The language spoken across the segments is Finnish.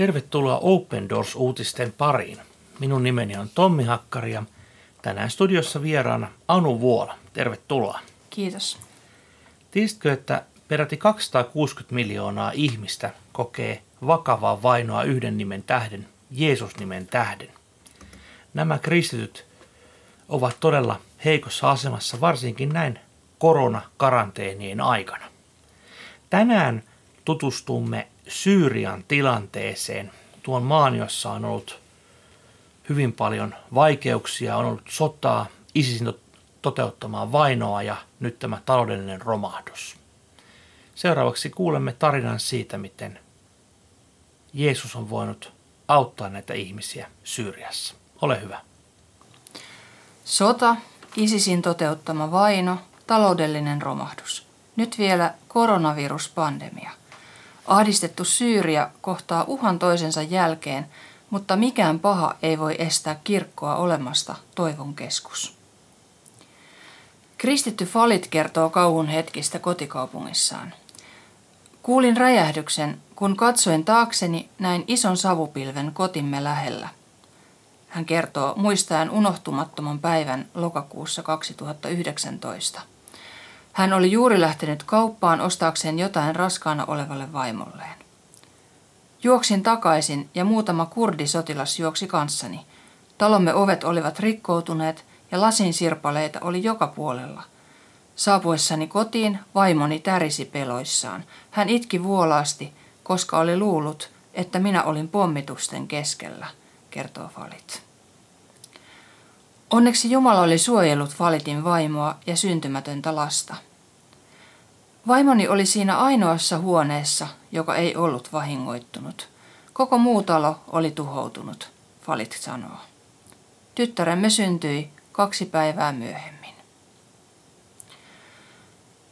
Tervetuloa Open Doors-uutisten pariin. Minun nimeni on Tommi Hakkari ja tänään studiossa vieraana Anu Vuola. Tervetuloa. Kiitos. Tiesitkö, että peräti 260 miljoonaa ihmistä kokee vakavaa vainoa yhden nimen tähden, Jeesus-nimen tähden? Nämä kristityt ovat todella heikossa asemassa, varsinkin näin koronakaranteenien aikana. Tänään tutustumme Syyrian tilanteeseen, tuon maan, jossa on ollut hyvin paljon vaikeuksia, on ollut sotaa, ISISin toteuttamaa vainoa ja nyt tämä taloudellinen romahdus. Seuraavaksi kuulemme tarinan siitä, miten Jeesus on voinut auttaa näitä ihmisiä Syyriassa. Ole hyvä. Sota, ISISin toteuttama vaino, taloudellinen romahdus. Nyt vielä koronaviruspandemia. Ahdistettu Syyria kohtaa uhan toisensa jälkeen, mutta mikään paha ei voi estää kirkkoa olemasta toivon keskus. Kristitty Falit kertoo kauhun hetkistä kotikaupungissaan. Kuulin räjähdyksen, kun katsoin taakseni näin ison savupilven kotimme lähellä. Hän kertoo muistaen unohtumattoman päivän lokakuussa 2019. Hän oli juuri lähtenyt kauppaan ostaakseen jotain raskaana olevalle vaimolleen. Juoksin takaisin ja muutama kurdisotilas juoksi kanssani. Talomme ovet olivat rikkoutuneet ja lasin sirpaleita oli joka puolella. Saapuessani kotiin vaimoni tärisi peloissaan. Hän itki vuolaasti, koska oli luullut, että minä olin pommitusten keskellä, kertoo Falit. Onneksi Jumala oli suojellut Falitin vaimoa ja syntymätöntä lasta. Vaimoni oli siinä ainoassa huoneessa, joka ei ollut vahingoittunut. Koko muu talo oli tuhoutunut, Falit sanoo. Tyttäremme syntyi kaksi päivää myöhemmin.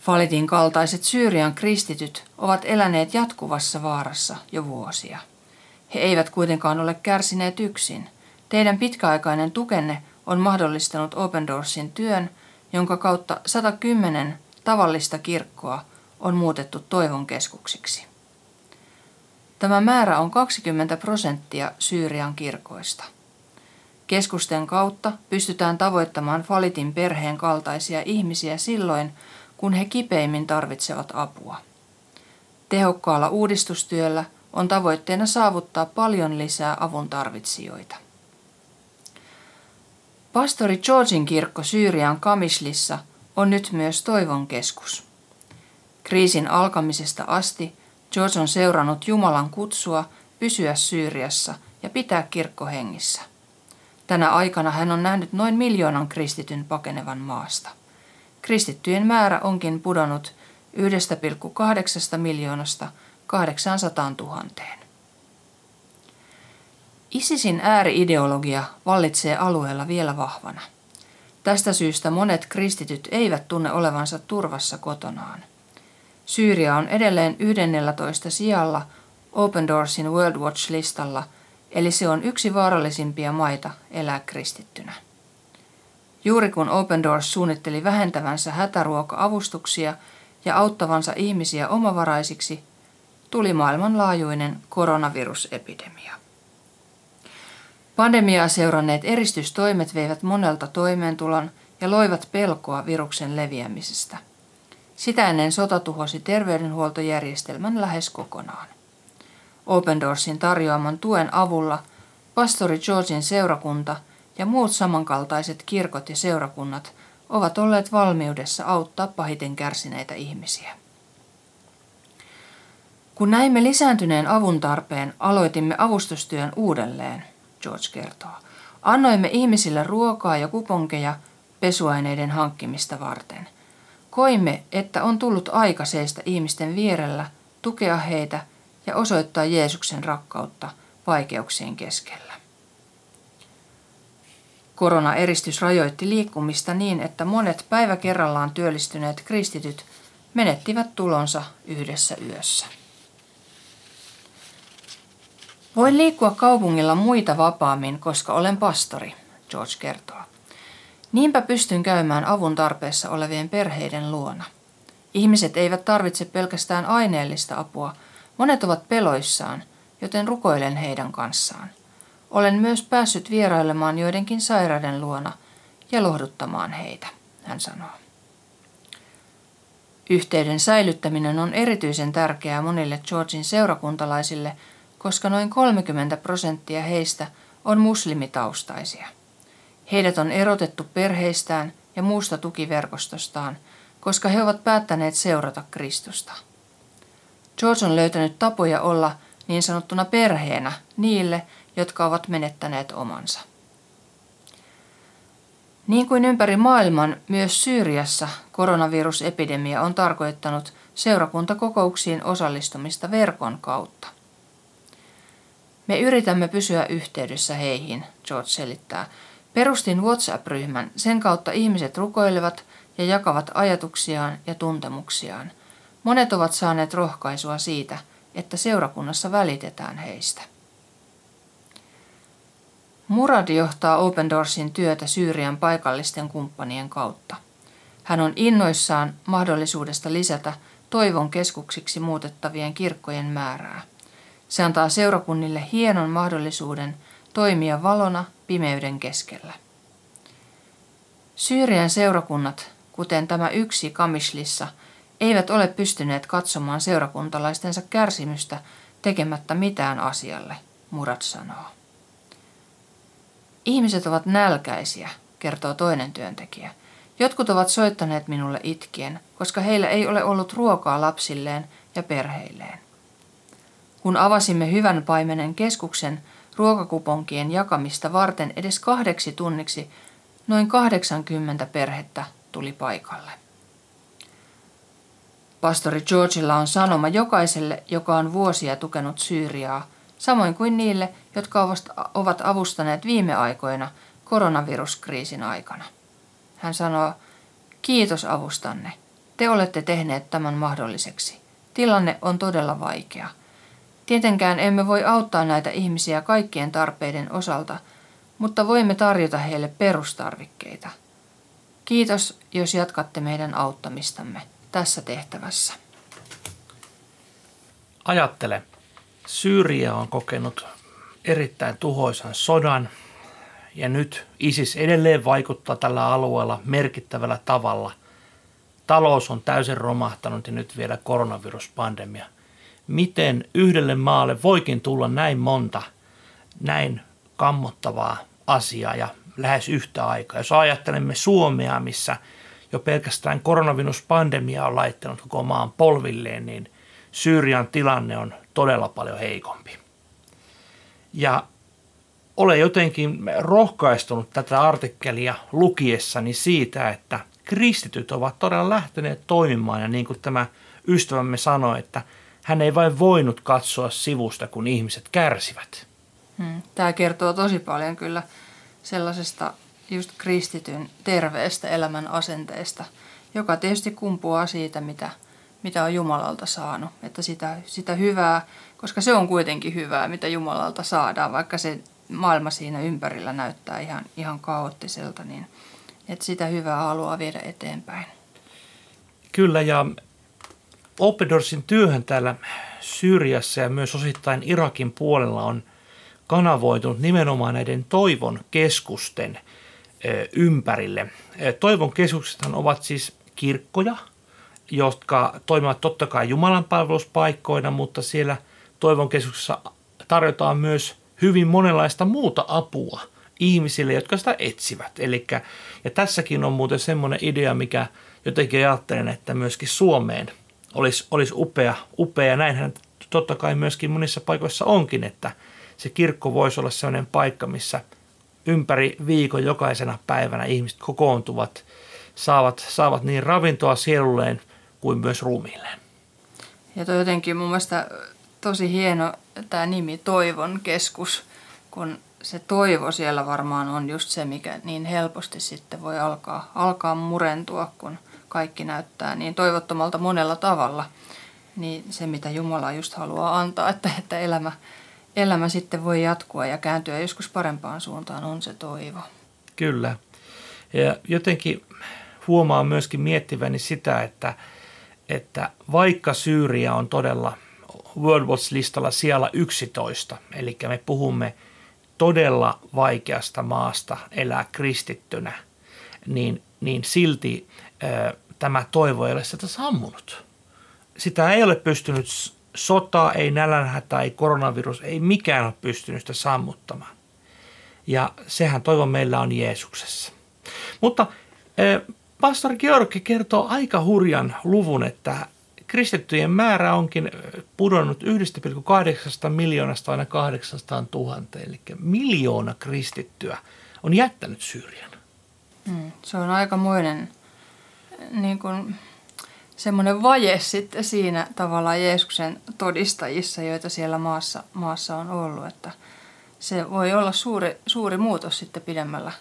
Falitin kaltaiset Syyrian kristityt ovat eläneet jatkuvassa vaarassa jo vuosia. He eivät kuitenkaan ole kärsineet yksin. Teidän pitkäaikainen tukenne on mahdollistanut Open Doorsin työn, jonka kautta 110 tavallista kirkkoa on muutettu toivon keskuksiksi. Tämä määrä on 20 prosenttia Syyrian kirkoista. Keskusten kautta pystytään tavoittamaan Falitin perheen kaltaisia ihmisiä silloin, kun he kipeimmin tarvitsevat apua. Tehokkaalla uudistustyöllä on tavoitteena saavuttaa paljon lisää avun tarvitsijoita. Pastori Georgin kirkko Syyrian Kamislissa on nyt myös toivon keskus. Kriisin alkamisesta asti George on seurannut Jumalan kutsua pysyä Syyriassa ja pitää kirkko hengissä. Tänä aikana hän on nähnyt noin miljoonan kristityn pakenevan maasta. Kristittyjen määrä onkin pudonnut 1,8 miljoonasta 800 000. ISISin ääriideologia vallitsee alueella vielä vahvana. Tästä syystä monet kristityt eivät tunne olevansa turvassa kotonaan. Syyria on edelleen 11 sijalla Open Doorsin World Watch-listalla, eli se on yksi vaarallisimpia maita elää kristittynä. Juuri kun Open Doors suunnitteli vähentävänsä hätäruoka-avustuksia ja auttavansa ihmisiä omavaraisiksi, tuli maailmanlaajuinen koronavirusepidemia. Pandemiaa seuranneet eristystoimet veivät monelta toimeentulon ja loivat pelkoa viruksen leviämisestä. Sitä ennen sota tuhosi terveydenhuoltojärjestelmän lähes kokonaan. Open Doorsin tarjoaman tuen avulla pastori Georgin seurakunta ja muut samankaltaiset kirkot ja seurakunnat ovat olleet valmiudessa auttaa pahiten kärsineitä ihmisiä. Kun näimme lisääntyneen avun tarpeen, aloitimme avustustyön uudelleen, George kertoo. Annoimme ihmisille ruokaa ja kuponkeja pesuaineiden hankkimista varten. Koimme, että on tullut aika seistä ihmisten vierellä, tukea heitä ja osoittaa Jeesuksen rakkautta vaikeuksien keskellä. Koronaeristys rajoitti liikkumista niin, että monet päivä kerrallaan työllistyneet kristityt menettivät tulonsa yhdessä yössä. Voin liikkua kaupungilla muita vapaammin, koska olen pastori, George kertoo. Niinpä pystyn käymään avun tarpeessa olevien perheiden luona. Ihmiset eivät tarvitse pelkästään aineellista apua, monet ovat peloissaan joten rukoilen heidän kanssaan. Olen myös päässyt vierailemaan joidenkin sairaiden luona ja lohduttamaan heitä, hän sanoo. Yhteyden säilyttäminen on erityisen tärkeää monille Georgin seurakuntalaisille, koska noin 30 prosenttia heistä on muslimitaustaisia. Heidät on erotettu perheistään ja muusta tukiverkostostaan, koska he ovat päättäneet seurata Kristusta. George on löytänyt tapoja olla niin sanottuna perheenä niille, jotka ovat menettäneet omansa. Niin kuin ympäri maailman, myös Syyriassa koronavirusepidemia on tarkoittanut seurakuntakokouksiin osallistumista verkon kautta. Me yritämme pysyä yhteydessä heihin, George selittää. Perustin WhatsApp-ryhmän, sen kautta ihmiset rukoilevat ja jakavat ajatuksiaan ja tuntemuksiaan. Monet ovat saaneet rohkaisua siitä, että seurakunnassa välitetään heistä. Murad johtaa Open Doorsin työtä Syyrian paikallisten kumppanien kautta. Hän on innoissaan mahdollisuudesta lisätä toivon keskuksiksi muutettavien kirkkojen määrää. Se antaa seurakunnille hienon mahdollisuuden toimia valona pimeyden keskellä. Syyrian seurakunnat, kuten tämä yksi Kamislissa, eivät ole pystyneet katsomaan seurakuntalaistensa kärsimystä tekemättä mitään asialle, Murat sanoo. Ihmiset ovat nälkäisiä, kertoo toinen työntekijä. Jotkut ovat soittaneet minulle itkien, koska heillä ei ole ollut ruokaa lapsilleen ja perheilleen. Kun avasimme hyvän paimenen keskuksen ruokakuponkien jakamista varten edes kahdeksi tunniksi, noin 80 perhettä tuli paikalle. Pastori Georgilla on sanoma jokaiselle, joka on vuosia tukenut Syyriaa – samoin kuin niille, jotka ovat avustaneet viime aikoina koronaviruskriisin aikana. Hän sanoo, kiitos avustanne. Te olette tehneet tämän mahdolliseksi. Tilanne on todella vaikea. Tietenkään emme voi auttaa näitä ihmisiä kaikkien tarpeiden osalta, mutta voimme tarjota heille perustarvikkeita. Kiitos, jos jatkatte meidän auttamistamme tässä tehtävässä. Ajattele, Syyria on kokenut erittäin tuhoisan sodan ja nyt ISIS edelleen vaikuttaa tällä alueella merkittävällä tavalla. Talous on täysin romahtanut ja nyt vielä koronaviruspandemia. Miten yhdelle maalle voikin tulla näin monta näin kammottavaa asiaa ja lähes yhtä aikaa? Jos ajattelemme Suomea, missä jo pelkästään koronaviruspandemia on laittanut koko maan polvilleen, niin Syyrian tilanne on todella paljon heikompi. Ja olen jotenkin rohkaistunut tätä artikkelia lukiessani siitä, että kristityt ovat todella lähteneet toimimaan ja niin kuin tämä ystävämme sanoi, että hän ei vain voinut katsoa sivusta, kun ihmiset kärsivät. Hmm. Tämä kertoo tosi paljon kyllä sellaisesta just kristityn terveestä elämän asenteesta, joka tietysti kumpuaa siitä, mitä – mitä on Jumalalta saanut. Että sitä, sitä hyvää, koska se on kuitenkin hyvää, mitä Jumalalta saadaan, vaikka se maailma siinä ympärillä näyttää ihan, ihan kaoottiselta, niin että sitä hyvää haluaa viedä eteenpäin. Kyllä, ja Opedorsin työhön täällä Syyriassa ja myös osittain Irakin puolella on kanavoitunut nimenomaan näiden toivon keskusten ympärille. Toivon keskuksethan ovat siis kirkkoja – jotka toimivat totta kai Jumalan palveluspaikkoina, mutta siellä Toivon keskuksessa tarjotaan myös hyvin monenlaista muuta apua ihmisille, jotka sitä etsivät. Elikkä, ja tässäkin on muuten semmoinen idea, mikä jotenkin ajattelen, että myöskin Suomeen olisi, olisi upea, upea. Näinhän totta kai myöskin monissa paikoissa onkin, että se kirkko voisi olla sellainen paikka, missä ympäri viikon jokaisena päivänä ihmiset kokoontuvat, saavat, saavat niin ravintoa sielulleen kuin myös ruumiilleen. Ja toi jotenkin mun mielestä tosi hieno tämä nimi Toivon keskus, kun se toivo siellä varmaan on just se, mikä niin helposti sitten voi alkaa, alkaa murentua, kun kaikki näyttää niin toivottomalta monella tavalla. Niin se, mitä Jumala just haluaa antaa, että, että elämä, elämä sitten voi jatkua ja kääntyä joskus parempaan suuntaan, on se toivo. Kyllä. Ja jotenkin huomaa myöskin miettiväni sitä, että – että vaikka Syyria on todella World Watch-listalla siellä 11. Eli me puhumme todella vaikeasta maasta elää kristittynä, niin, niin silti tämä toivo ei ole sitä sammunut. Sitä ei ole pystynyt sota, ei nälänhätä, ei koronavirus, ei mikään ole pystynyt sitä sammuttamaan. Ja sehän toivon meillä on Jeesuksessa. Mutta pastori Georgi kertoo aika hurjan luvun, että kristittyjen määrä onkin pudonnut 1,8 miljoonasta aina 800 000, eli miljoona kristittyä on jättänyt Syyrian. Mm, se on aikamoinen niin kuin, semmoinen vaje sitten siinä tavallaan Jeesuksen todistajissa, joita siellä maassa, maassa on ollut, että se voi olla suuri, suuri muutos sitten pidemmällä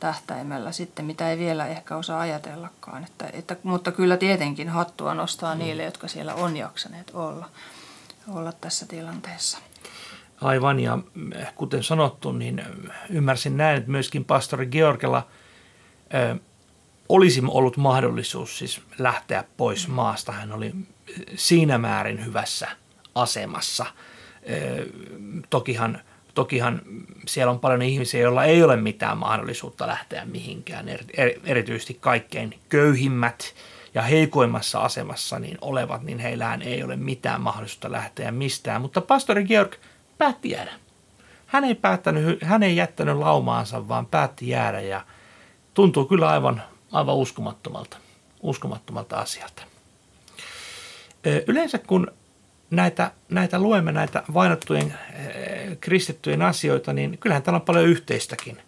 tähtäimellä sitten, mitä ei vielä ehkä osaa ajatellakaan. Että, että, mutta kyllä tietenkin hattua nostaa mm. niille, jotka siellä on jaksaneet olla, olla tässä tilanteessa. Aivan, ja kuten sanottu, niin ymmärsin näin, että myöskin pastori Georgella olisi ollut mahdollisuus siis lähteä pois mm. maasta. Hän oli siinä määrin hyvässä asemassa. Ö, tokihan – Tokihan siellä on paljon ihmisiä, joilla ei ole mitään mahdollisuutta lähteä mihinkään, erityisesti kaikkein köyhimmät ja heikoimmassa asemassa niin olevat, niin heillähän ei ole mitään mahdollisuutta lähteä mistään. Mutta pastori Georg päätti jäädä. Hän ei, päättänyt, hän ei jättänyt laumaansa, vaan päätti jäädä ja tuntuu kyllä aivan, aivan uskomattomalta, uskomattomalta asialta. Yleensä kun näitä, näitä luemme, näitä vainottujen kristittyjen asioita, niin kyllähän täällä on paljon yhteistäkin.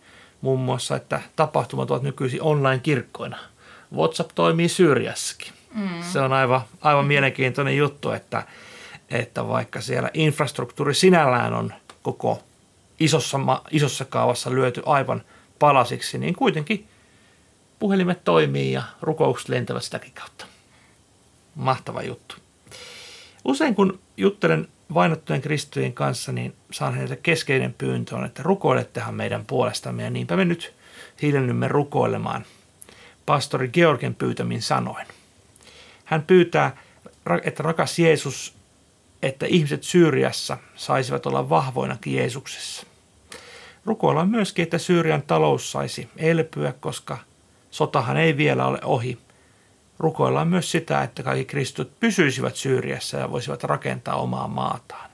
Muun muassa, että tapahtumat ovat nykyisin online-kirkkoina. WhatsApp toimii Syyriassakin. Mm. Se on aivan, aivan mielenkiintoinen juttu, että, että vaikka siellä infrastruktuuri sinällään on koko isossa, isossa kaavassa lyöty aivan palasiksi, niin kuitenkin puhelimet toimii ja rukoukset lentävät sitäkin kautta. Mahtava juttu. Usein kun juttelen vainottujen kristyjen kanssa, niin saan heiltä keskeinen pyyntö on, että rukoilettehan meidän puolestamme ja niinpä me nyt hiljennymme rukoilemaan pastori Georgen pyytämin sanoin. Hän pyytää, että rakas Jeesus, että ihmiset Syyriassa saisivat olla vahvoinakin Jeesuksessa. Rukoillaan myöskin, että Syyrian talous saisi elpyä, koska sotahan ei vielä ole ohi rukoillaan myös sitä, että kaikki kristut pysyisivät Syyriassa ja voisivat rakentaa omaa maataan.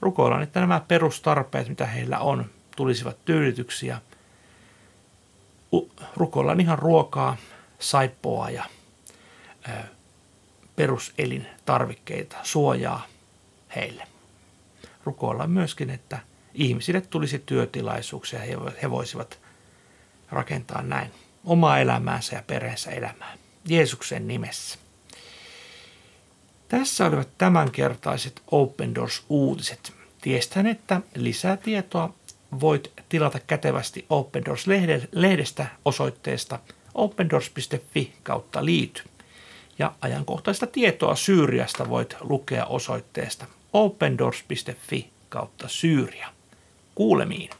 Rukoillaan, että nämä perustarpeet, mitä heillä on, tulisivat tyydytyksiä. Rukoillaan ihan ruokaa, saippoa ja peruselintarvikkeita, suojaa heille. Rukoillaan myöskin, että ihmisille tulisi työtilaisuuksia ja he voisivat rakentaa näin omaa elämäänsä ja perheensä elämää. Jeesuksen nimessä. Tässä olivat tämänkertaiset Open Doors-uutiset. Tiestän, että lisää tietoa voit tilata kätevästi Open Doors-lehdestä osoitteesta opendoors.fi kautta liity. Ja ajankohtaista tietoa Syyriasta voit lukea osoitteesta opendoors.fi kautta Syyria. Kuulemiin.